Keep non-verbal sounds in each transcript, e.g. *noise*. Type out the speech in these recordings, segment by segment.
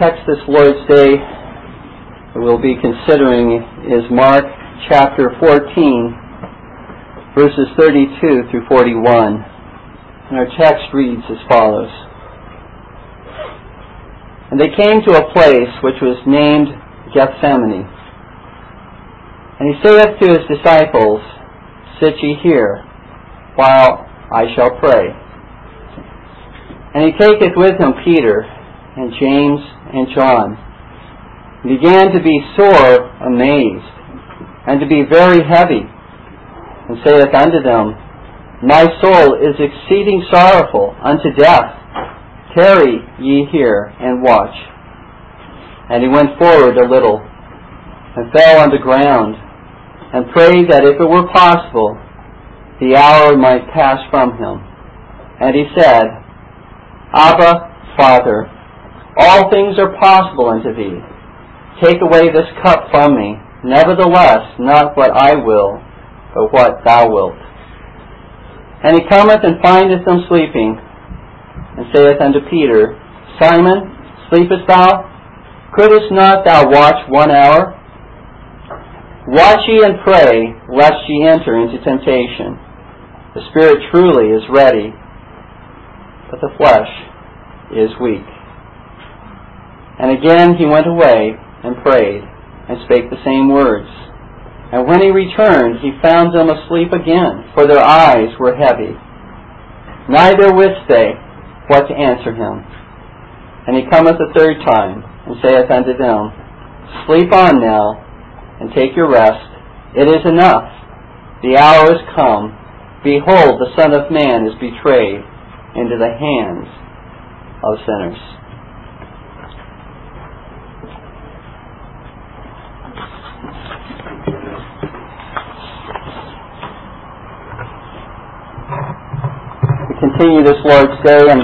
text this Lord's Day we'll be considering is Mark chapter 14, verses 32 through 41. And our text reads as follows. And they came to a place which was named Gethsemane. And he saith to his disciples, Sit ye here, while I shall pray. And he taketh with him Peter, and James, and John, began to be sore amazed, and to be very heavy, and saith unto them, My soul is exceeding sorrowful unto death. Tarry ye here, and watch. And he went forward a little, and fell on the ground, and prayed that if it were possible, the hour might pass from him. And he said, Abba, Father, all things are possible unto thee. Take away this cup from me. Nevertheless, not what I will, but what thou wilt. And he cometh and findeth them sleeping, and saith unto Peter, Simon, sleepest thou? Couldst not thou watch one hour? Watch ye and pray, lest ye enter into temptation. The spirit truly is ready, but the flesh is weak. And again he went away and prayed, and spake the same words. And when he returned, he found them asleep again, for their eyes were heavy. Neither wist they what to answer him. And he cometh a third time, and saith unto them, Sleep on now, and take your rest. It is enough. The hour is come. Behold, the Son of Man is betrayed into the hands of sinners. Continue this Lord's Day and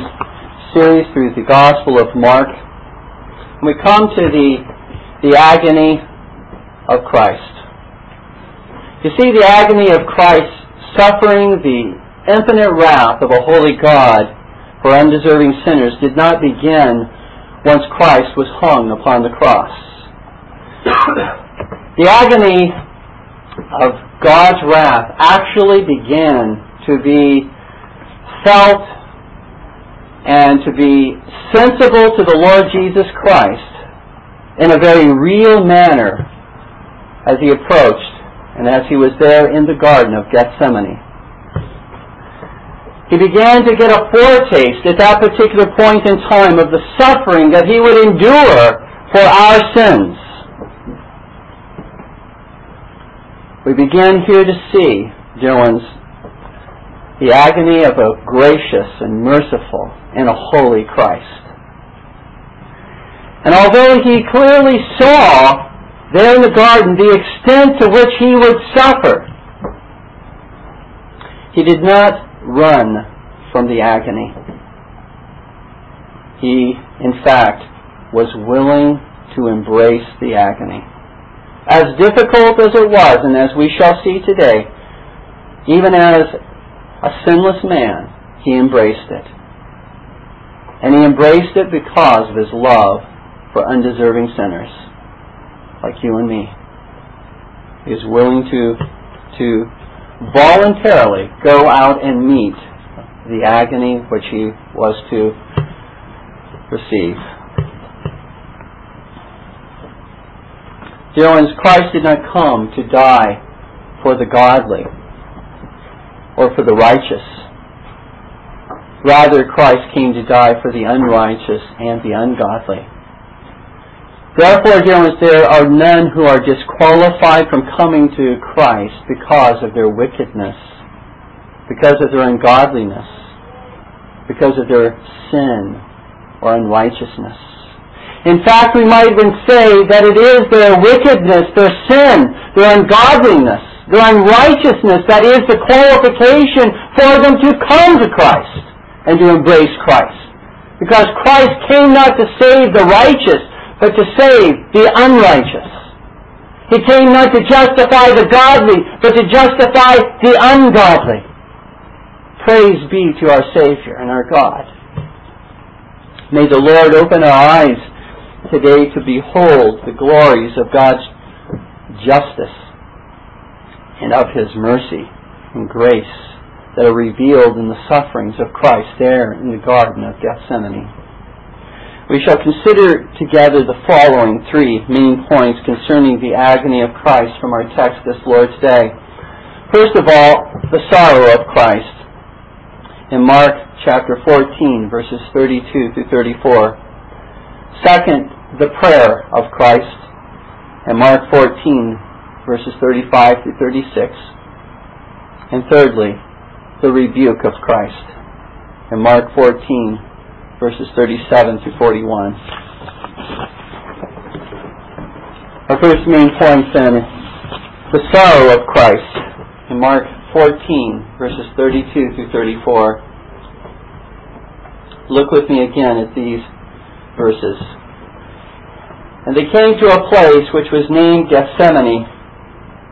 series through the Gospel of Mark. We come to the, the agony of Christ. You see, the agony of Christ suffering the infinite wrath of a holy God for undeserving sinners did not begin once Christ was hung upon the cross. the agony of God's wrath actually began to be felt and to be sensible to the Lord Jesus Christ in a very real manner as he approached and as he was there in the Garden of Gethsemane. He began to get a foretaste at that particular point in time of the suffering that he would endure for our sins. We begin here to see, ones, the agony of a gracious and merciful and a holy Christ. And although he clearly saw there in the garden the extent to which he would suffer. He did not run from the agony. He, in fact, was willing to embrace the agony. As difficult as it was, and as we shall see today, even as a sinless man, he embraced it. And he embraced it because of his love for undeserving sinners like you and me. He is willing to, to voluntarily go out and meet the agony which he was to receive. Dear ones, Christ did not come to die for the godly or for the righteous. Rather, Christ came to die for the unrighteous and the ungodly. Therefore, dear ones, there are none who are disqualified from coming to Christ because of their wickedness, because of their ungodliness, because of their sin or unrighteousness. In fact, we might even say that it is their wickedness, their sin, their ungodliness, their unrighteousness that is the qualification for them to come to Christ and to embrace Christ. Because Christ came not to save the righteous, but to save the unrighteous. He came not to justify the godly, but to justify the ungodly. Praise be to our Savior and our God. May the Lord open our eyes today to behold the glories of God's justice and of His mercy and grace that are revealed in the sufferings of Christ there in the Garden of Gethsemane. We shall consider together the following three main points concerning the agony of Christ from our text this Lord's Day. First of all, the sorrow of Christ. In Mark chapter 14, verses 32 through 34. Second, the prayer of Christ. In Mark 14, verses 35 through 36. And thirdly, the rebuke of Christ in Mark 14, verses 37 through 41. Our first main point then, the sorrow of Christ in Mark 14, verses 32 through 34. Look with me again at these verses. And they came to a place which was named Gethsemane,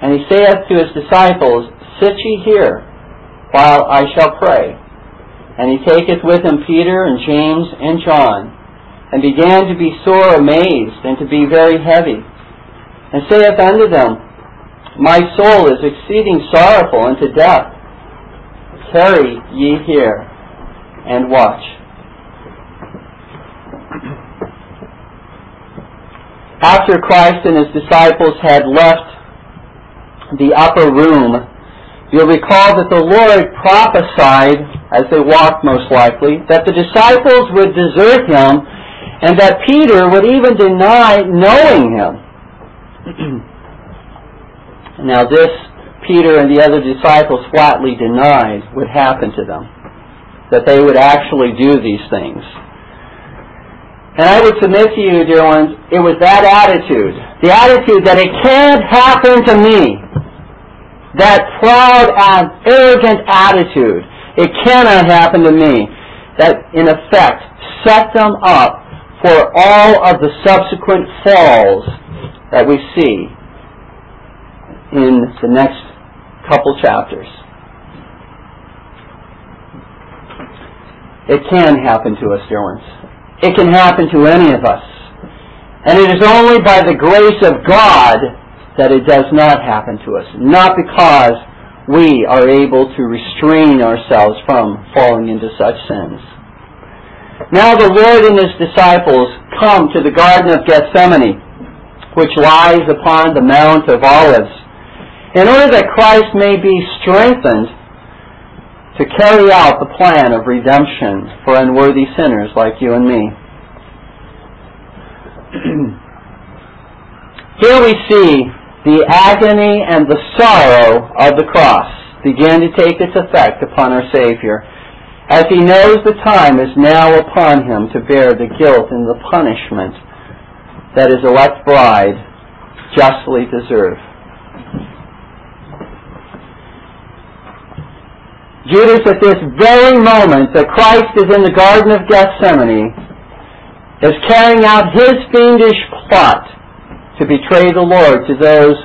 and he saith to his disciples, Sit ye here while I shall pray. And he taketh with him Peter and James and John, and began to be sore amazed and to be very heavy, and saith unto them, My soul is exceeding sorrowful unto death. Tarry ye here and watch. After Christ and his disciples had left the upper room You'll recall that the Lord prophesied, as they walked most likely, that the disciples would desert him and that Peter would even deny knowing him. *clears throat* now this Peter and the other disciples flatly denied would happen to them. That they would actually do these things. And I would submit to you, dear ones, it was that attitude, the attitude that it can't happen to me, that proud and arrogant attitude, it cannot happen to me, that in effect set them up for all of the subsequent falls that we see in the next couple chapters. It can happen to us, dear ones. It can happen to any of us. And it is only by the grace of God that it does not happen to us. Not because we are able to restrain ourselves from falling into such sins. Now the Lord and His disciples come to the Garden of Gethsemane, which lies upon the Mount of Olives, in order that Christ may be strengthened to carry out the plan of redemption for unworthy sinners like you and me. *clears throat* Here we see the agony and the sorrow of the cross began to take its effect upon our Savior, as he knows the time is now upon him to bear the guilt and the punishment that his elect bride justly deserve. Judas, at this very moment that Christ is in the Garden of Gethsemane, is carrying out his fiendish plot to betray the Lord to those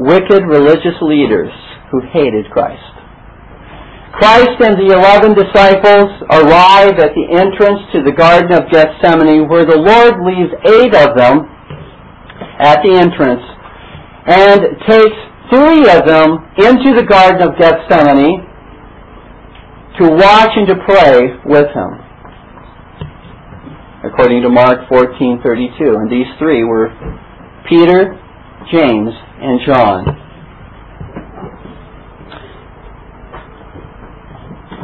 wicked religious leaders who hated Christ. Christ and the eleven disciples arrive at the entrance to the Garden of Gethsemane where the Lord leaves eight of them at the entrance and takes three of them into the Garden of Gethsemane to watch and to pray with him according to Mark 14:32 and these three were Peter, James, and John.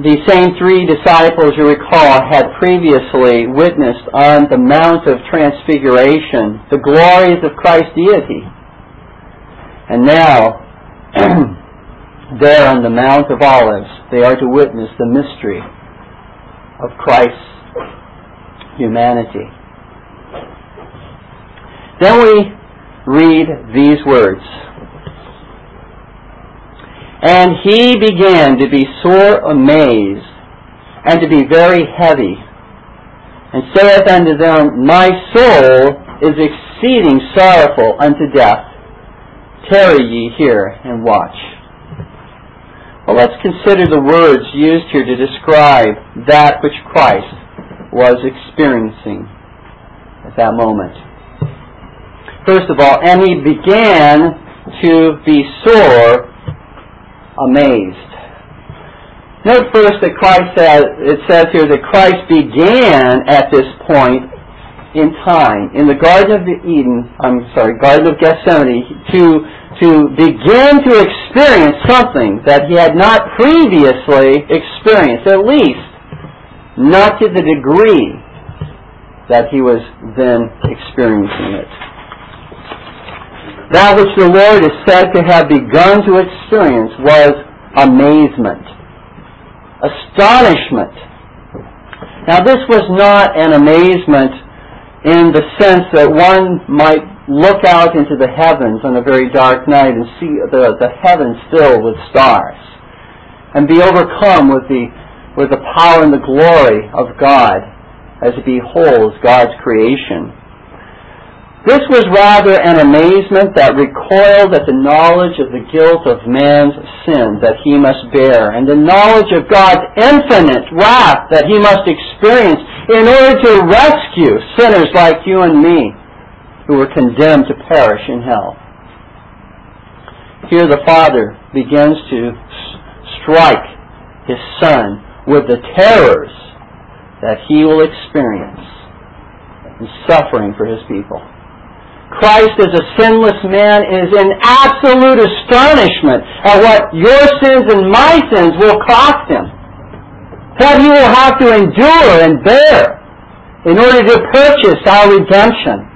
These same three disciples, you recall, had previously witnessed on the Mount of Transfiguration the glories of Christ's deity. And now, *clears throat* there on the Mount of Olives, they are to witness the mystery of Christ's humanity. Then we read these words. And he began to be sore amazed and to be very heavy, and saith unto them, My soul is exceeding sorrowful unto death. Tarry ye here and watch. Well, let's consider the words used here to describe that which Christ was experiencing at that moment. First of all, and he began to be sore amazed. Note first that Christ says, it says here that Christ began at this point in time, in the Garden of Eden, I'm sorry, Garden of Gethsemane, to, to begin to experience something that he had not previously experienced, at least not to the degree that he was then experiencing it. That which the Lord is said to have begun to experience was amazement, astonishment. Now this was not an amazement in the sense that one might look out into the heavens on a very dark night and see the, the heavens filled with stars and be overcome with the, with the power and the glory of God as he beholds God's creation. This was rather an amazement that recoiled at the knowledge of the guilt of man's sin that he must bear, and the knowledge of God's infinite wrath that he must experience in order to rescue sinners like you and me who were condemned to perish in hell. Here the Father begins to strike his Son with the terrors that he will experience in suffering for his people. Christ as a sinless man is in absolute astonishment at what your sins and my sins will cost him. What he will have to endure and bear in order to purchase our redemption.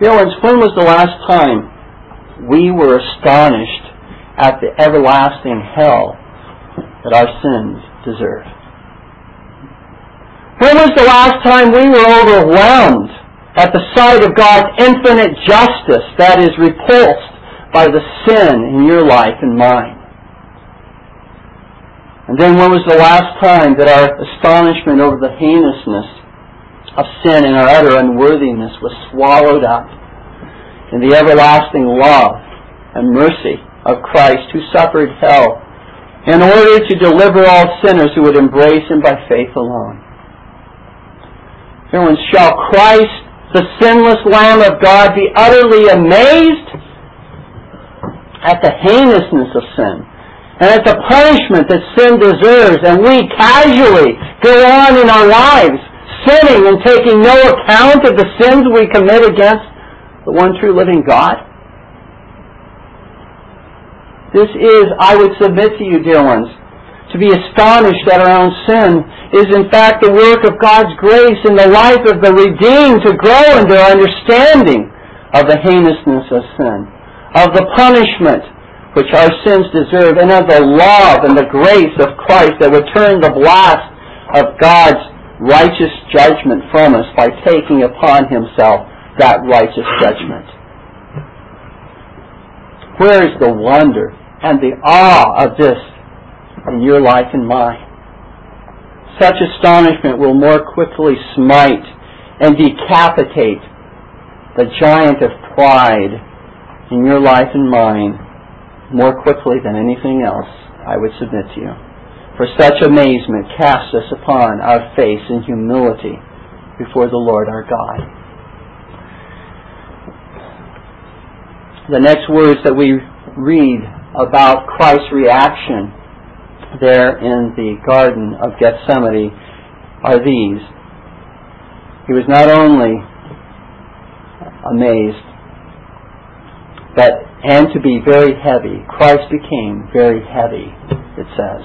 Dear when was the last time we were astonished at the everlasting hell that our sins deserve? When was the last time we were overwhelmed at the sight of God's infinite justice that is repulsed by the sin in your life and mine. And then when was the last time that our astonishment over the heinousness of sin and our utter unworthiness was swallowed up in the everlasting love and mercy of Christ who suffered hell in order to deliver all sinners who would embrace him by faith alone. Everyone, shall Christ the sinless Lamb of God be utterly amazed at the heinousness of sin and at the punishment that sin deserves, and we casually go on in our lives sinning and taking no account of the sins we commit against the one true living God? This is, I would submit to you, dear ones, to be astonished at our own sin is in fact the work of God's grace in the life of the redeemed to grow in their understanding of the heinousness of sin, of the punishment which our sins deserve, and of the love and the grace of Christ that would turn the blast of God's righteous judgment from us by taking upon himself that righteous judgment. Where is the wonder and the awe of this in your life and mine? such astonishment will more quickly smite and decapitate the giant of pride in your life and mine more quickly than anything else, I would submit to you. For such amazement casts us upon our face in humility before the Lord our God. The next words that we read about Christ's reaction there in the Garden of Gethsemane are these. He was not only amazed, but and to be very heavy. Christ became very heavy, it says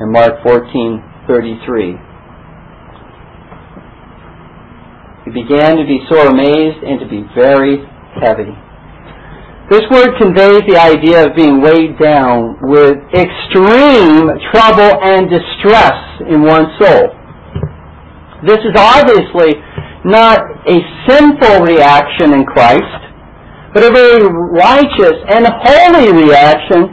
in Mark 14:33. He began to be sore amazed and to be very heavy. This word conveys the idea of being weighed down with extreme trouble and distress in one's soul. This is obviously not a sinful reaction in Christ, but a very righteous and holy reaction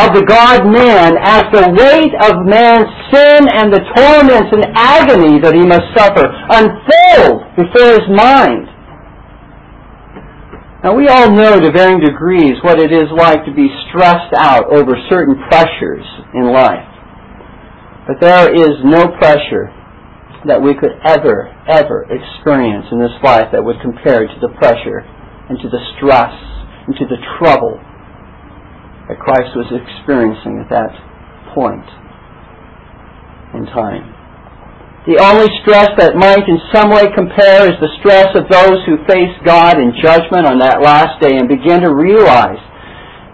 of the God-man as the weight of man's sin and the torments and agony that he must suffer unfold before his mind. Now we all know to varying degrees what it is like to be stressed out over certain pressures in life. But there is no pressure that we could ever, ever experience in this life that would compare to the pressure and to the stress and to the trouble that Christ was experiencing at that point in time. The only stress that might in some way compare is the stress of those who face God in judgment on that last day and begin to realize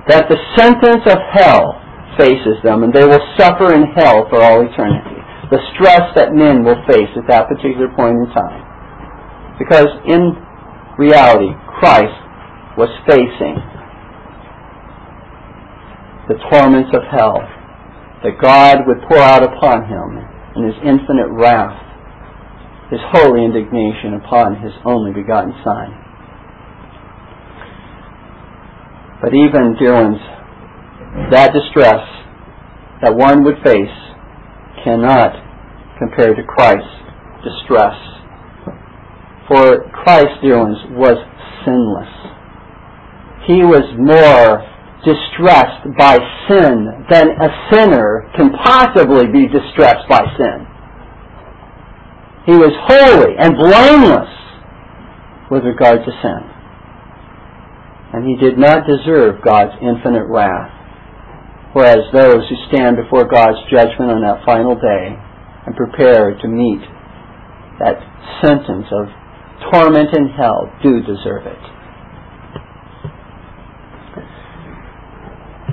that the sentence of hell faces them and they will suffer in hell for all eternity. The stress that men will face at that particular point in time. Because in reality, Christ was facing the torments of hell that God would pour out upon him his infinite wrath, his holy indignation upon his only begotten Son. But even, dear ones, that distress that one would face cannot compare to Christ's distress. For Christ, dear ones, was sinless. He was more distressed by sin than a sinner can possibly be distressed by sin. He was holy and blameless with regard to sin. And he did not deserve God's infinite wrath. Whereas those who stand before God's judgment on that final day and prepare to meet that sentence of torment in hell do deserve it.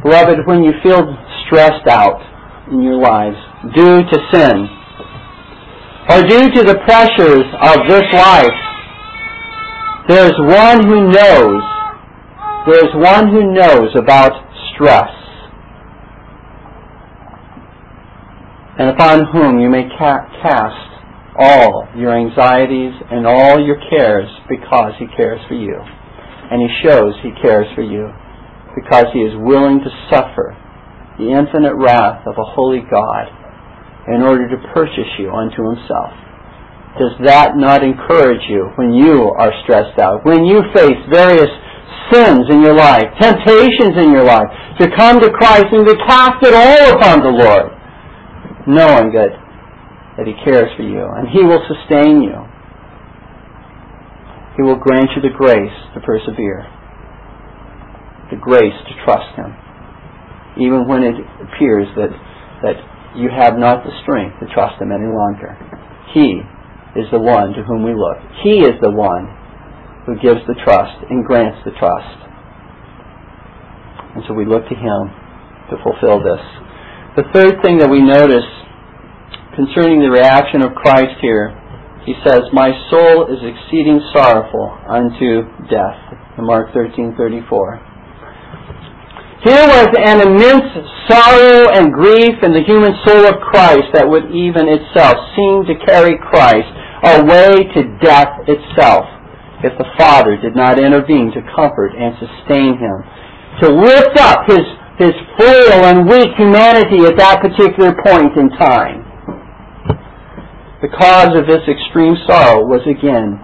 Beloved, when you feel stressed out in your lives due to sin, or due to the pressures of this life, there's one who knows, there's one who knows about stress, and upon whom you may ca- cast all your anxieties and all your cares because he cares for you. And he shows he cares for you because he is willing to suffer the infinite wrath of a holy God in order to purchase you unto himself. Does that not encourage you when you are stressed out, when you face various sins in your life, temptations in your life, to come to Christ and to cast it all upon the Lord, knowing that, that He cares for you and He will sustain you. He will grant you the grace to persevere the grace to trust Him, even when it appears that, that you have not the strength to trust Him any longer. He is the one to whom we look. He is the one who gives the trust and grants the trust. And so we look to Him to fulfill this. The third thing that we notice concerning the reaction of Christ here, he says, My soul is exceeding sorrowful unto death. In Mark 13:34. Here was an immense sorrow and grief in the human soul of Christ that would even itself seem to carry Christ away to death itself if the Father did not intervene to comfort and sustain him, to lift up his, his frail and weak humanity at that particular point in time. The cause of this extreme sorrow was again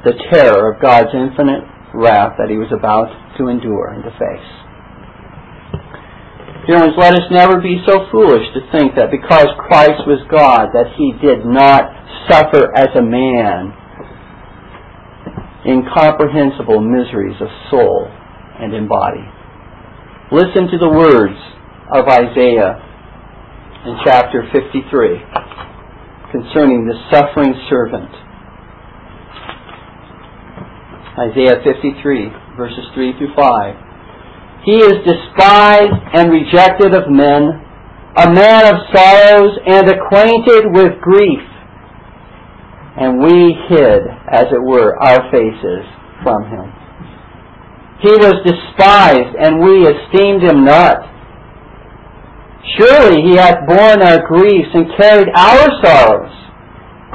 the terror of God's infinite wrath that he was about to endure and to face. Dear let us never be so foolish to think that because Christ was God, that he did not suffer as a man incomprehensible miseries of soul and in body. Listen to the words of Isaiah in chapter 53 concerning the suffering servant. Isaiah 53, verses 3 through 5. He is despised and rejected of men, a man of sorrows and acquainted with grief. And we hid, as it were, our faces from him. He was despised, and we esteemed him not. Surely he hath borne our griefs and carried our sorrows.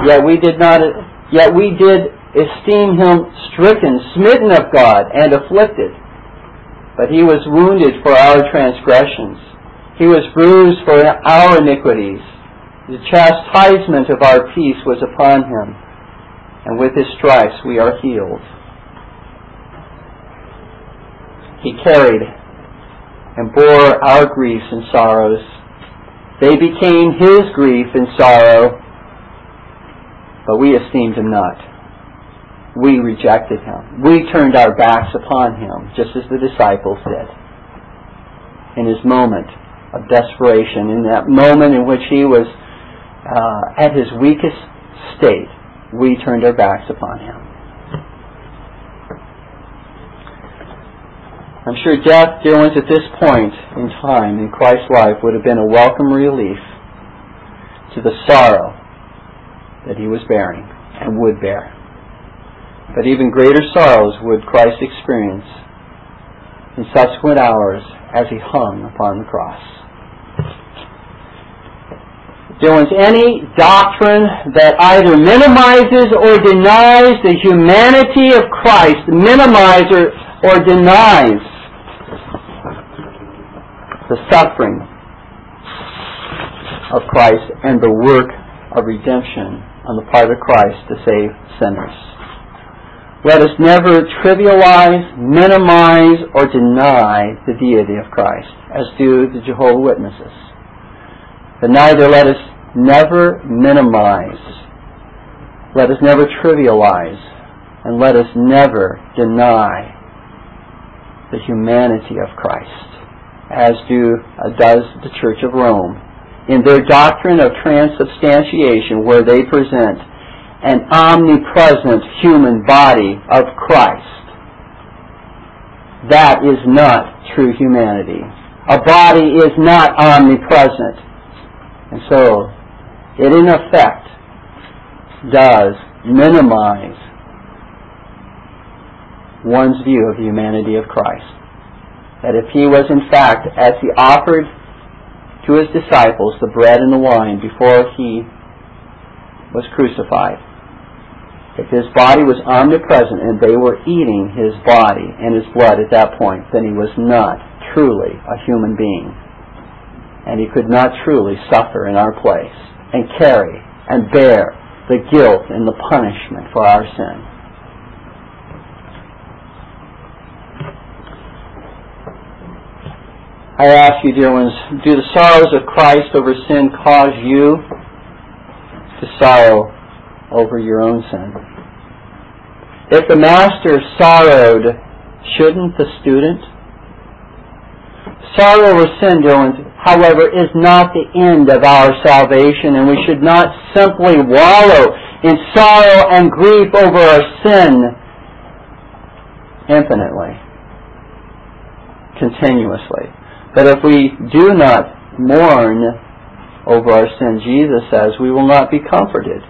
Yet we did not, yet we did esteem him stricken, smitten of God, and afflicted. But he was wounded for our transgressions. He was bruised for our iniquities. The chastisement of our peace was upon him, and with his stripes we are healed. He carried and bore our griefs and sorrows. They became his grief and sorrow, But we esteemed him not. We rejected him. We turned our backs upon him, just as the disciples did. In his moment of desperation, in that moment in which he was uh, at his weakest state, we turned our backs upon him. I'm sure death, dear ones, at this point in time in Christ's life would have been a welcome relief to the sorrow that he was bearing and would bear. But even greater sorrows would Christ experience in subsequent hours as he hung upon the cross. There was any doctrine that either minimizes or denies the humanity of Christ, minimizes or denies the suffering of Christ and the work of redemption on the part of Christ to save sinners. Let us never trivialize, minimize, or deny the deity of Christ, as do the Jehovah Witnesses. But neither let us never minimize, let us never trivialize, and let us never deny the humanity of Christ, as do uh, does the Church of Rome in their doctrine of transubstantiation where they present an omnipresent human body of Christ. That is not true humanity. A body is not omnipresent. And so, it in effect does minimize one's view of the humanity of Christ. That if he was in fact, as he offered to his disciples the bread and the wine before he was crucified. If his body was omnipresent and they were eating his body and his blood at that point, then he was not truly a human being. And he could not truly suffer in our place and carry and bear the guilt and the punishment for our sin. I ask you, dear ones, do the sorrows of Christ over sin cause you to sorrow over your own sin? If the master sorrowed, shouldn't the student? Sorrow over sin, however, is not the end of our salvation, and we should not simply wallow in sorrow and grief over our sin infinitely, continuously. But if we do not mourn over our sin, Jesus says, we will not be comforted.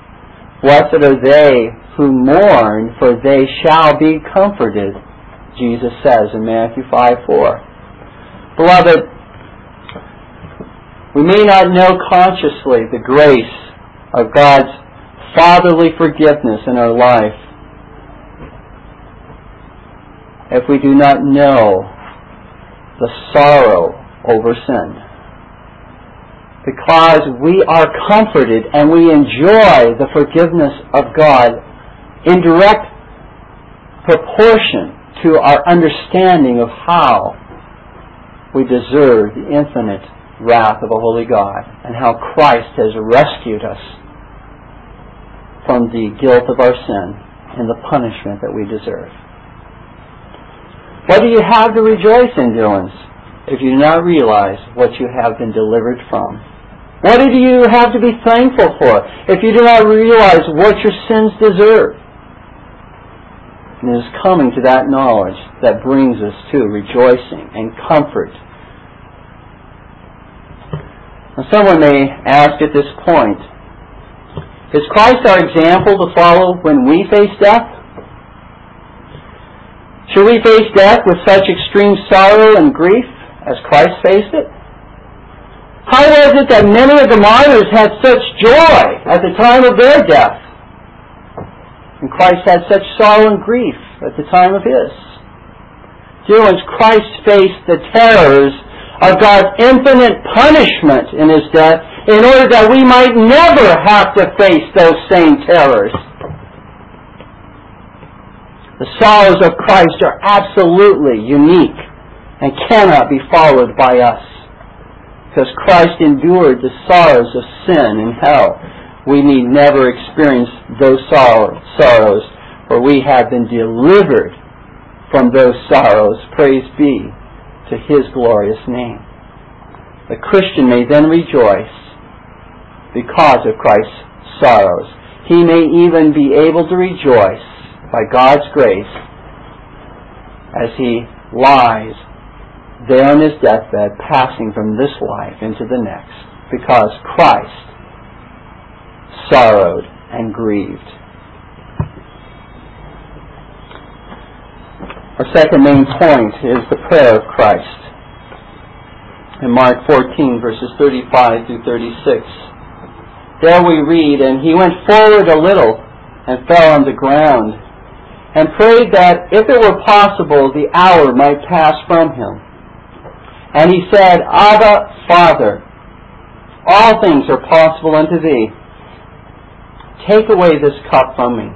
Blessed are they who mourn, for they shall be comforted, Jesus says in Matthew 5 4. Beloved, we may not know consciously the grace of God's fatherly forgiveness in our life if we do not know the sorrow over sin. Because we are comforted and we enjoy the forgiveness of God in direct proportion to our understanding of how we deserve the infinite wrath of a holy God and how Christ has rescued us from the guilt of our sin and the punishment that we deserve. What do you have to rejoice in, ones, if you do not realize what you have been delivered from? What do you have to be thankful for if you do not realize what your sins deserve? And it is coming to that knowledge that brings us to rejoicing and comfort. Now someone may ask at this point, is Christ our example to follow when we face death? Should we face death with such extreme sorrow and grief as Christ faced it? How was it that many of the martyrs had such joy at the time of their death? And Christ had such sorrow and grief at the time of his. Dear ones, Christ faced the terrors of God's infinite punishment in his death in order that we might never have to face those same terrors. The sorrows of Christ are absolutely unique and cannot be followed by us. Because Christ endured the sorrows of sin and hell we need never experience those sorrows, for we have been delivered from those sorrows. Praise be to His glorious name. The Christian may then rejoice because of Christ's sorrows. He may even be able to rejoice by God's grace as he lies there on his deathbed, passing from this life into the next, because Christ sorrowed and grieved. Our second main point is the prayer of Christ. In Mark 14, verses 35 through 36, there we read, And he went forward a little and fell on the ground and prayed that if it were possible the hour might pass from him. And he said, Abba, Father, all things are possible unto thee. Take away this cup from me.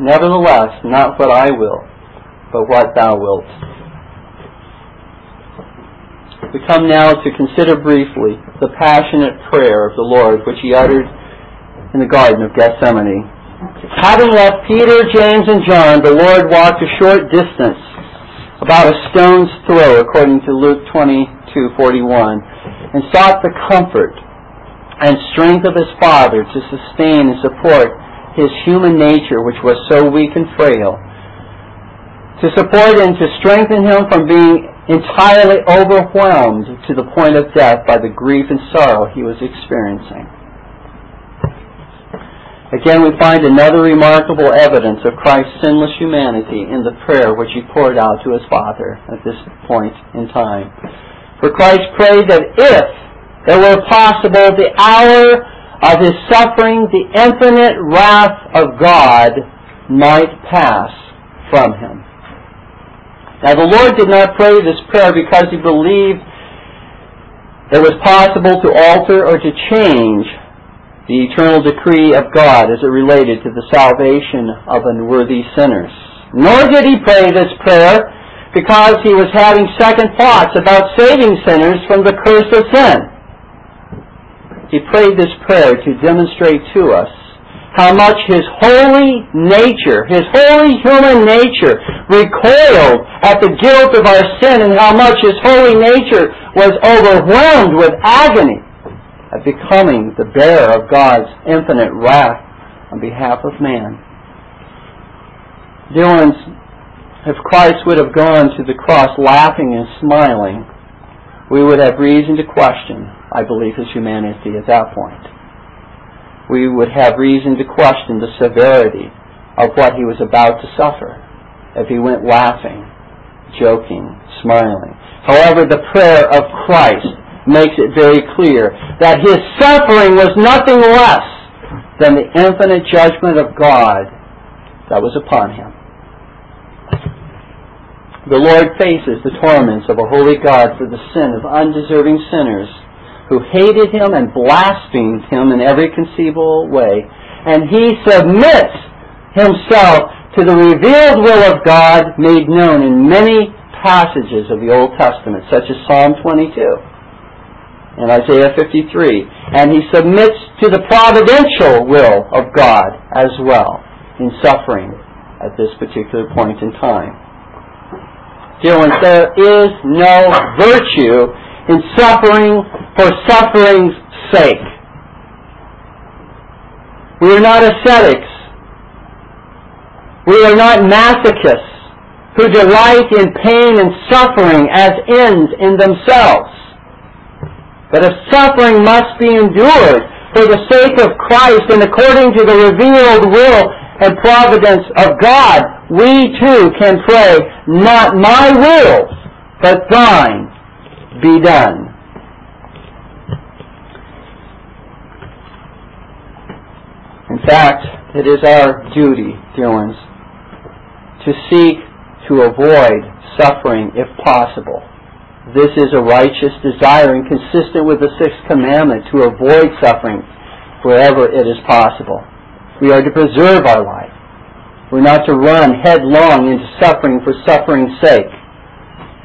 Nevertheless, not what I will, but what thou wilt. We come now to consider briefly the passionate prayer of the Lord which he uttered in the Garden of Gethsemane. Having left Peter, James, and John, the Lord walked a short distance, about a stone's throw, according to Luke 22:41, and sought the comfort and strength of his Father to sustain and support his human nature, which was so weak and frail, to support and to strengthen him from being entirely overwhelmed to the point of death by the grief and sorrow he was experiencing. Again, we find another remarkable evidence of Christ's sinless humanity in the prayer which he poured out to his Father at this point in time. For Christ prayed that if it were possible, the hour of his suffering, the infinite wrath of God might pass from him. Now the Lord did not pray this prayer because he believed it was possible to alter or to change the eternal decree of God as it related to the salvation of unworthy sinners. Nor did he pray this prayer because he was having second thoughts about saving sinners from the curse of sin. He prayed this prayer to demonstrate to us how much his holy nature, his holy human nature, recoiled at the guilt of our sin and how much his holy nature was overwhelmed with agony at becoming the bearer of God's infinite wrath on behalf of man. Dear ones, if Christ would have gone to the cross laughing and smiling, we would have reason to question I believe, his humanity at that point. We would have reason to question the severity of what he was about to suffer if he went laughing, joking, smiling. However, the prayer of Christ makes it very clear that his suffering was nothing less than the infinite judgment of God that was upon him. The Lord faces the torments of a holy God for the sin of undeserving sinners who hated him and blasphemed him in every conceivable way. And he submits himself to the revealed will of God made known in many passages of the Old Testament, such as Psalm 22 and Isaiah 53. And he submits to the providential will of God as well in suffering at this particular point in time. Dear ones, there is no virtue in suffering for suffering's sake. We are not ascetics. We are not masochists who delight in pain and suffering as ends in themselves. But if suffering must be endured for the sake of Christ and according to the revealed will and providence of God, we too can pray, not my will, but thine be done. In fact, it is our duty, dear ones, to seek to avoid suffering if possible. This is a righteous desire and consistent with the sixth commandment to avoid suffering wherever it is possible. We are to preserve our life. We're not to run headlong into suffering for suffering's sake.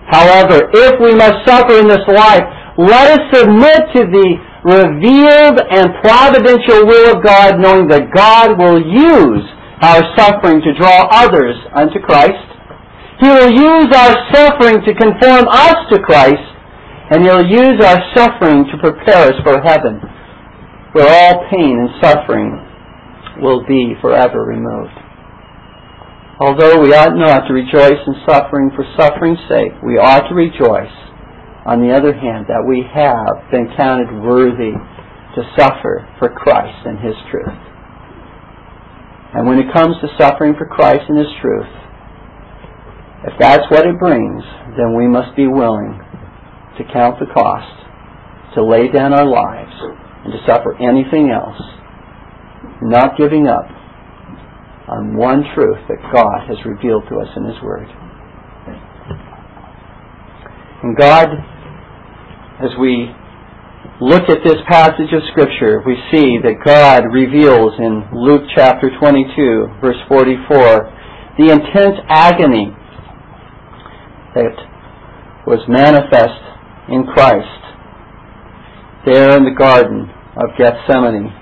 However, if we must suffer in this life, let us submit to the revealed and providential will of God, knowing that God will use our suffering to draw others unto Christ. He will use our suffering to conform us to Christ, and He'll use our suffering to prepare us for heaven, where all pain and suffering will be forever removed. Although we ought not to rejoice in suffering for suffering's sake, we ought to rejoice, on the other hand, that we have been counted worthy to suffer for Christ and His truth. And when it comes to suffering for Christ and His truth, if that's what it brings, then we must be willing to count the cost, to lay down our lives, and to suffer anything else, not giving up on one truth that God has revealed to us in His Word. And God, as we look at this passage of Scripture, we see that God reveals in Luke chapter 22, verse 44, the intense agony that was manifest in Christ there in the Garden of Gethsemane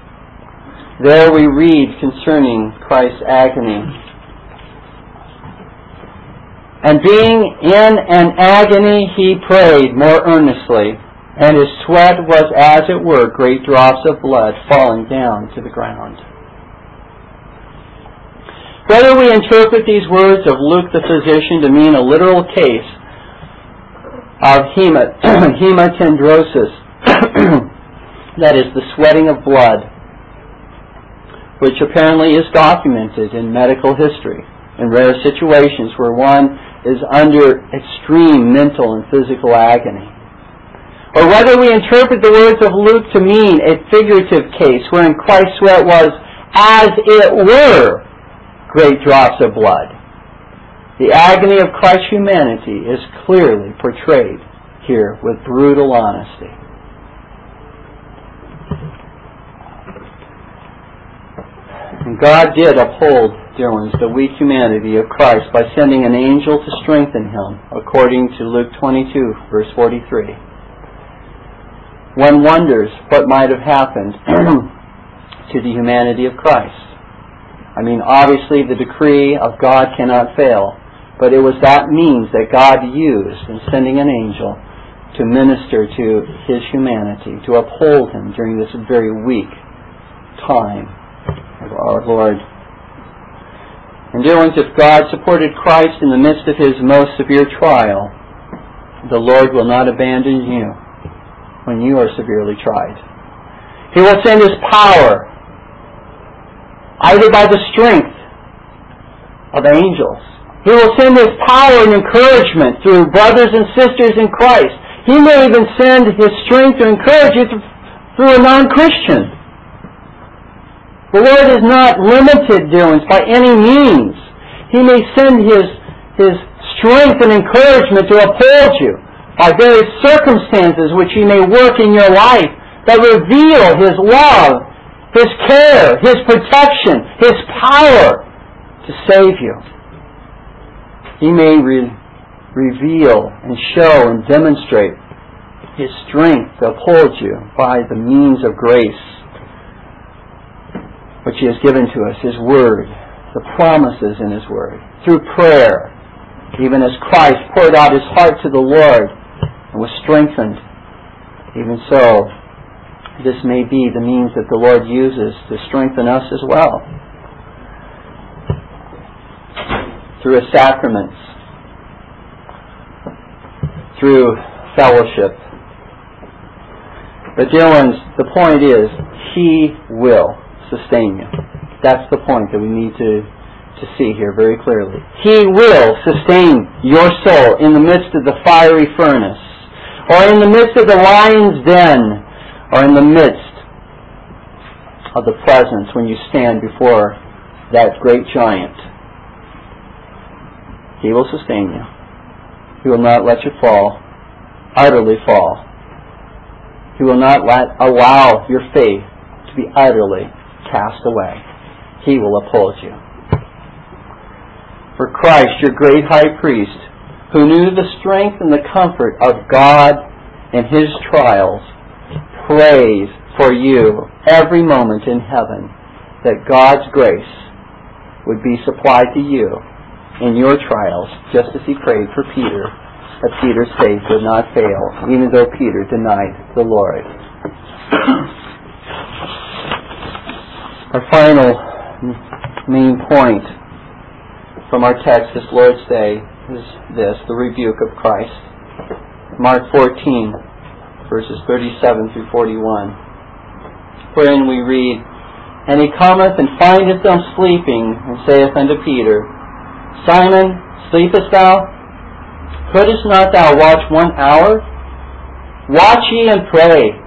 there we read concerning Christ's agony. And being in an agony, he prayed more earnestly, and his sweat was as it were great drops of blood falling down to the ground. Whether we interpret these words of Luke the physician to mean a literal case of *clears throat* hematidrosis, *clears throat* that is, the sweating of blood, which apparently is documented in medical history in rare situations where one is under extreme mental and physical agony. Or whether we interpret the words of Luke to mean a figurative case wherein Christ's sweat was, as it were, great drops of blood. The agony of Christ's humanity is clearly portrayed here with brutal honesty. And God did uphold, ones, the weak humanity of Christ by sending an angel to strengthen him, according to Luke 22, verse 43. One wonders what might have happened *clears throat* to the humanity of Christ. I mean, obviously the decree of God cannot fail, but it was that means that God used in sending an angel to minister to his humanity, to uphold him during this very weak time of our Lord. And dear ones, if God supported Christ in the midst of his most severe trial, the Lord will not abandon you when you are severely tried. He will send his power, either by the strength of angels. He will send his power and encouragement through brothers and sisters in Christ. He may even send his strength to encourage you through a non-Christian. The Lord is not limited, ones, by any means. He may send His, His strength and encouragement to uphold you by various circumstances which He may work in your life that reveal His love, His care, His protection, His power to save you. He may re- reveal and show and demonstrate His strength to uphold you by the means of grace which He has given to us, His Word, the promises in His Word, through prayer, even as Christ poured out His heart to the Lord and was strengthened. Even so, this may be the means that the Lord uses to strengthen us as well. Through His sacraments, through fellowship. But dear ones, the point is, He will sustain you. That's the point that we need to, to see here very clearly. He will sustain your soul in the midst of the fiery furnace, or in the midst of the lion's den, or in the midst of the presence when you stand before that great giant. He will sustain you. He will not let you fall, utterly fall. He will not let, allow your faith to be utterly cast away. He will uphold you. For Christ, your great high priest, who knew the strength and the comfort of God in his trials, prays for you every moment in heaven that God's grace would be supplied to you in your trials, just as he prayed for Peter, that Peter's faith would not fail, even though Peter denied the Lord. Our final main point from our text this Lord's Day is this, the rebuke of Christ. Mark 14, verses 37 through 41, wherein we read, And he cometh and findeth them sleeping, and saith unto Peter, Simon, sleepest thou? Couldst not thou watch one hour? Watch ye and pray,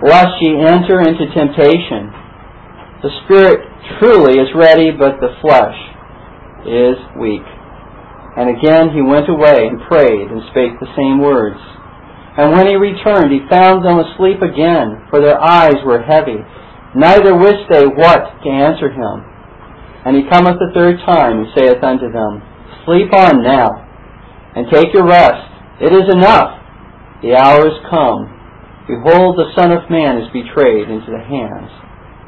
lest ye enter into temptation. The spirit truly is ready, but the flesh is weak. And again he went away and prayed and spake the same words. And when he returned, he found them asleep again, for their eyes were heavy. Neither wist they what to answer him. And he cometh the third time, and saith unto them, Sleep on now, and take your rest. It is enough. The hour is come. Behold, the Son of Man is betrayed into the hands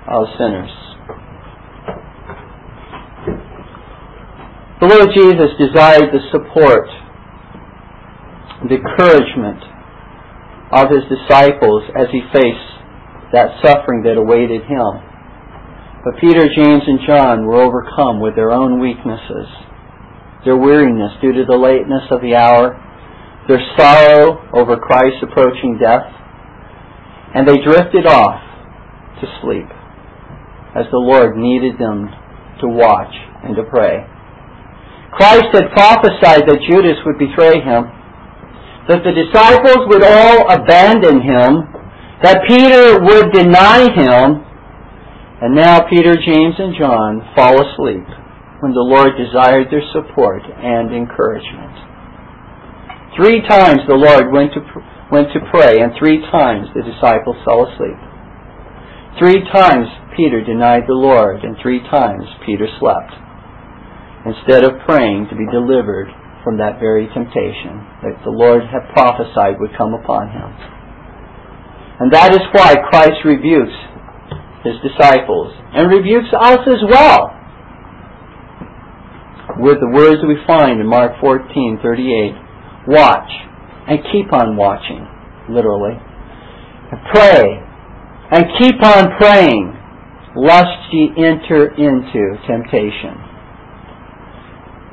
of sinners. The Lord Jesus desired the support, the encouragement of his disciples as he faced that suffering that awaited him. But Peter, James, and John were overcome with their own weaknesses, their weariness due to the lateness of the hour, their sorrow over Christ's approaching death, and they drifted off to sleep as the Lord needed them to watch and to pray. Christ had prophesied that Judas would betray him, that the disciples would all abandon him, that Peter would deny him, and now Peter, James, and John fall asleep when the Lord desired their support and encouragement. Three times the Lord went to, went to pray, and three times the disciples fell asleep. Three times Peter denied the Lord, and three times Peter slept, instead of praying to be delivered from that very temptation that the Lord had prophesied would come upon him. And that is why Christ rebukes his disciples, and rebukes us as well with the words that we find in Mark 14:38. Watch and keep on watching, literally. And pray and keep on praying, lest ye enter into temptation.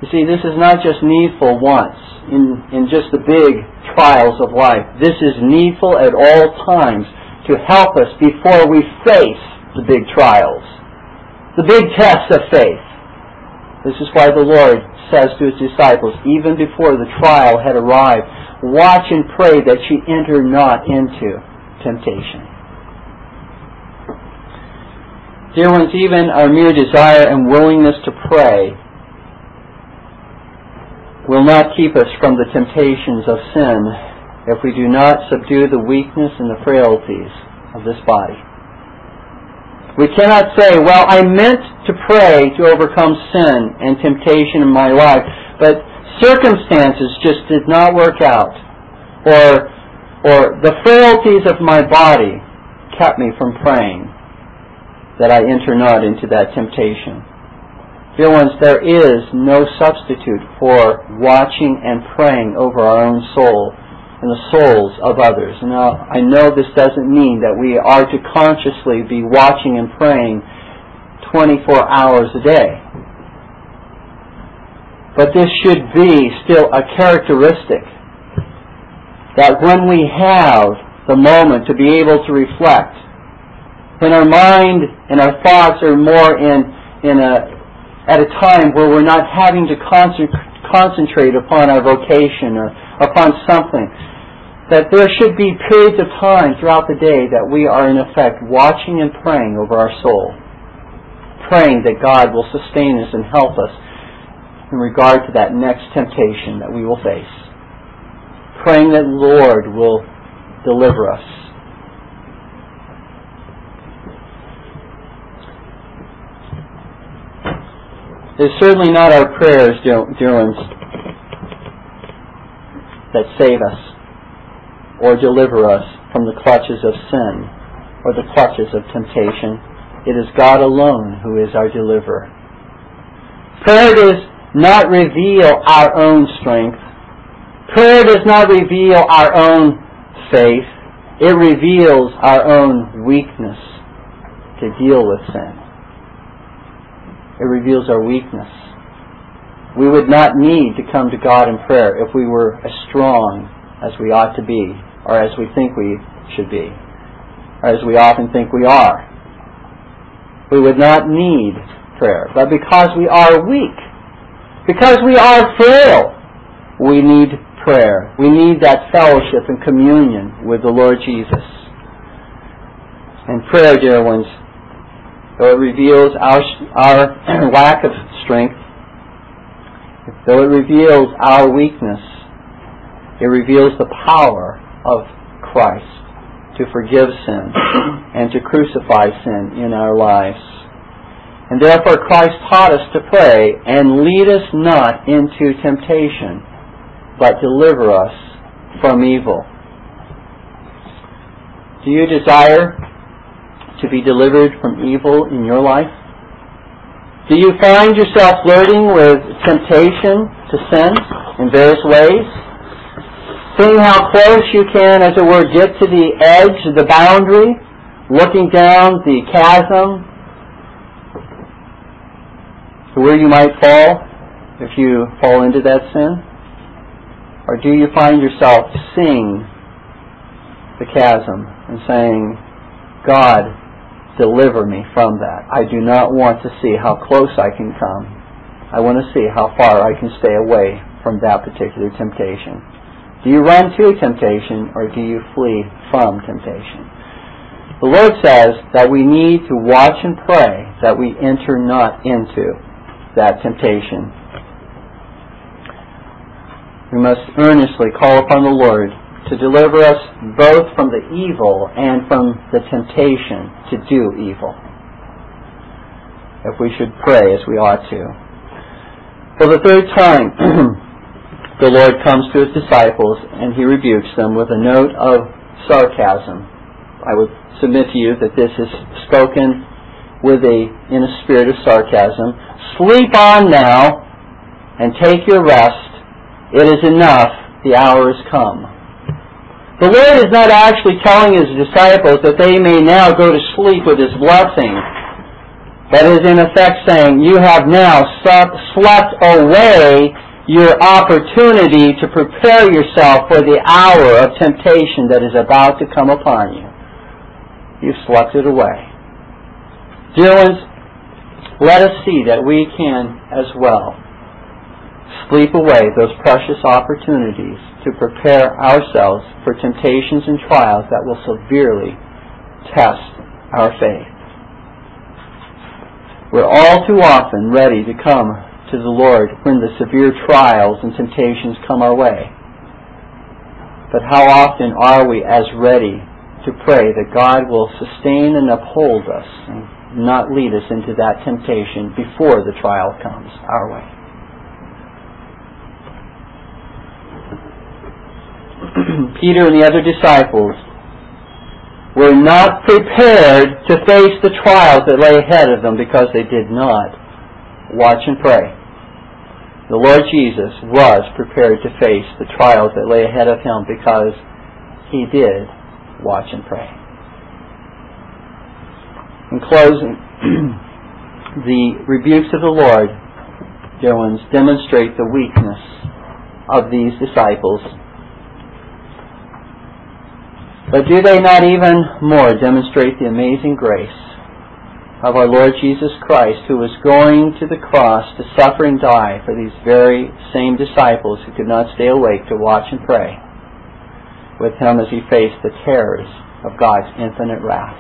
You see, this is not just needful once in, in just the big trials of life. This is needful at all times to help us before we face the big trials, the big tests of faith. This is why the Lord says to his disciples, even before the trial had arrived, watch and pray that ye enter not into temptation. Dear ones, even our mere desire and willingness to pray will not keep us from the temptations of sin if we do not subdue the weakness and the frailties of this body. We cannot say, well, I meant to pray to overcome sin and temptation in my life, but circumstances just did not work out. Or, or the frailties of my body kept me from praying that I enter not into that temptation. Dear ones, there is no substitute for watching and praying over our own soul and the souls of others. Now, I know this doesn't mean that we are to consciously be watching and praying 24 hours a day. But this should be still a characteristic that when we have the moment to be able to reflect, when our mind and our thoughts are more in, in a, at a time where we're not having to concentrate upon our vocation or upon something, that there should be periods of time throughout the day that we are in effect watching and praying over our soul. Praying that God will sustain us and help us in regard to that next temptation that we will face. Praying that the Lord will deliver us. It's certainly not our prayers, dear that save us or deliver us from the clutches of sin. or the clutches of temptation. It is God alone who is our deliverer. Prayer does not reveal our own strength. Prayer does not reveal our own faith. It reveals our own weakness to deal with sin. It reveals our weakness. We would not need to come to God in prayer if we were as strong as we ought to be, or as we think we should be, or as we often think we are. We would not need prayer. But because we are weak, because we are frail, we need prayer. We need that fellowship and communion with the Lord Jesus. And prayer, dear ones, though it reveals our, our *clears throat* lack of strength, though it reveals our weakness, it reveals the power of Christ to forgive sin *clears throat* and to crucify sin in our lives. And therefore Christ taught us to pray, and lead us not into temptation, but deliver us from evil. Do you desire to be delivered from evil in your life? Do you find yourself flirting with temptation to sin in various ways? Seeing how close you can, as it were, get to the edge, the boundary, looking down the chasm to where you might fall if you fall into that sin? Or do you find yourself seeing the chasm and saying, God, deliver me from that. I do not want to see how close I can come. I want to see how far I can stay away from that particular temptation. Do you run to temptation or do you flee from temptation? The Lord says that we need to watch and pray that we enter not into that temptation. We must earnestly call upon the Lord to deliver us both from the evil and from the temptation to do evil. If we should pray as we ought to. For the third time, *clears throat* the Lord comes to his disciples and he rebukes them with a note of sarcasm. I would submit to you that this is spoken with a in a spirit of sarcasm. Sleep on now and take your rest. It is enough. The hour has come. The Lord is not actually telling his disciples that they may now go to sleep with his blessing, but is in effect saying, you have now slept away your opportunity to prepare yourself for the hour of temptation that is about to come upon you. You've slept it away. Dear ones, let us see that we can as well sleep away those precious opportunities to prepare ourselves for temptations and trials that will severely test our faith. We're all too often ready to come to the Lord when the severe trials and temptations come our way. But how often are we as ready to pray that God will sustain and uphold us and not lead us into that temptation before the trial comes our way? *clears throat* Peter and the other disciples were not prepared to face the trials that lay ahead of them because they did not watch and pray. The Lord Jesus was prepared to face the trials that lay ahead of him because he did watch and pray. In closing, *clears throat* the rebukes of the Lord, dear ones, demonstrate the weakness of these disciples but do they not even more demonstrate the amazing grace of our Lord Jesus Christ, who was going to the cross to suffer and die for these very same disciples who could not stay awake to watch and pray with him as he faced the terrors of God's infinite wrath?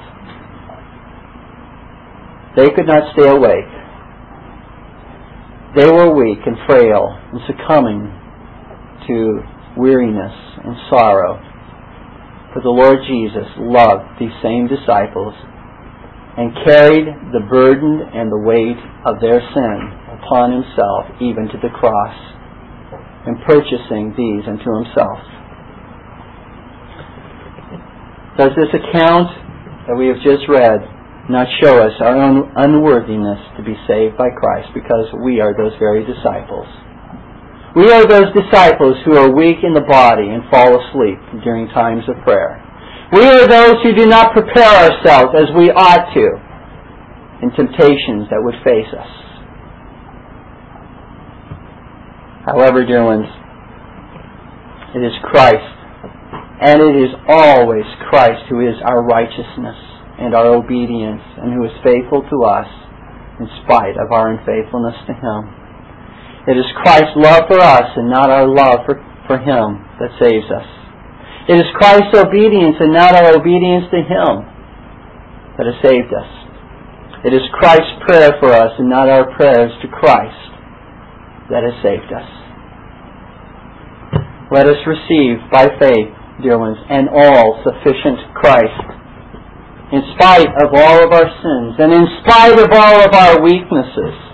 They could not stay awake. They were weak and frail and succumbing to weariness and sorrow for the Lord Jesus loved these same disciples and carried the burden and the weight of their sin upon himself even to the cross and purchasing these unto himself. Does this account that we have just read not show us our own unworthiness to be saved by Christ because we are those very disciples. We are those disciples who are weak in the body and fall asleep during times of prayer. We are those who do not prepare ourselves as we ought to in temptations that would face us. However, dear ones, it is Christ, and it is always Christ who is our righteousness and our obedience, and who is faithful to us in spite of our unfaithfulness to Him. It is Christ's love for us and not our love for, for Him that saves us. It is Christ's obedience and not our obedience to Him that has saved us. It is Christ's prayer for us and not our prayers to Christ that has saved us. Let us receive by faith, dear ones, an all sufficient Christ in spite of all of our sins and in spite of all of our weaknesses.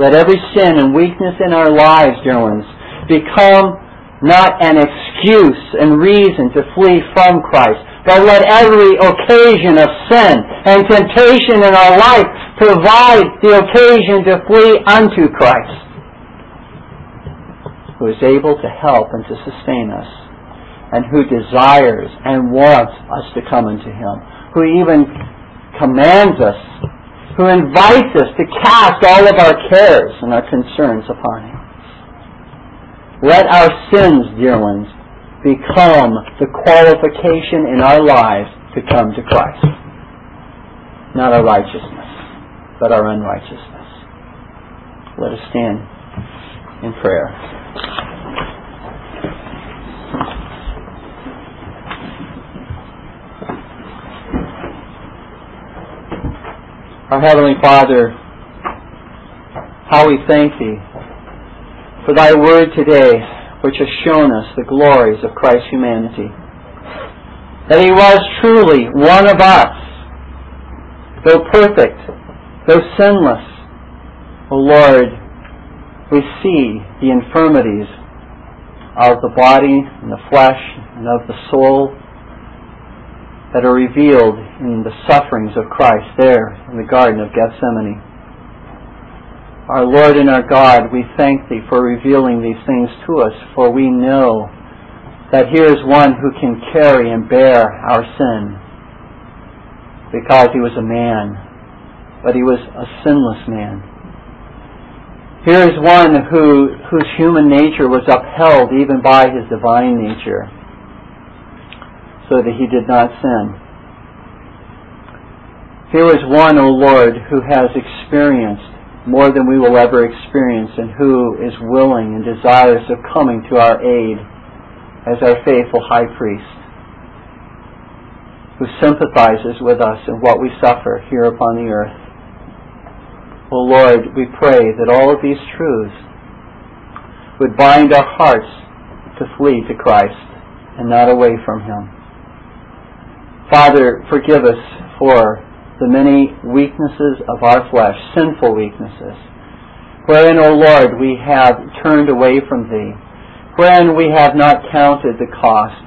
Let every sin and weakness in our lives, dear ones, become not an excuse and reason to flee from Christ, but let every occasion of sin and temptation in our life provide the occasion to flee unto Christ, who is able to help and to sustain us, and who desires and wants us to come unto Him who even commands us, who invites us to cast all of our cares and our concerns upon Him. Let our sins, dear ones, become the qualification in our lives to come to Christ. Not our righteousness, but our unrighteousness. Let us stand in prayer. Our Heavenly Father, how we thank Thee for Thy Word today, which has shown us the glories of Christ's humanity. That He was truly one of us, though perfect, though sinless. O Lord, we see the infirmities of the body and the flesh and of the soul that are revealed in the sufferings of Christ there in the Garden of Gethsemane. Our Lord and our God, we thank Thee for revealing these things to us, for we know that here is one who can carry and bear our sin because He was a man, but He was a sinless man. Here is one who, whose human nature was upheld even by His divine nature so that he did not sin. Here is one, O Lord, who has experienced more than we will ever experience and who is willing and desirous of coming to our aid as our faithful high priest, who sympathizes with us in what we suffer here upon the earth. O Lord, we pray that all of these truths would bind our hearts to flee to Christ and not away from Him. Father, forgive us for the many weaknesses of our flesh, sinful weaknesses, wherein, O Lord, we have turned away from Thee, wherein we have not counted the cost,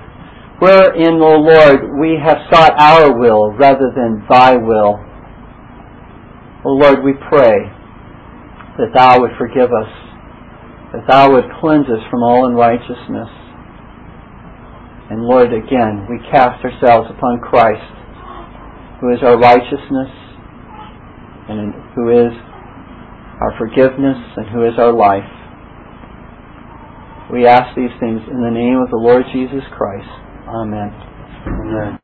wherein, O Lord, we have sought our will rather than Thy will. O Lord, we pray that Thou would forgive us, that Thou would cleanse us from all unrighteousness, and Lord, again, we cast ourselves upon Christ, who is our righteousness, and who is our forgiveness, and who is our life. We ask these things in the name of the Lord Jesus Christ. Amen. Amen.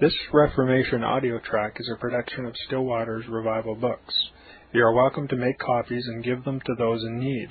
This Reformation audio track is a production of Still Waters Revival Books. You are welcome to make copies and give them to those in need.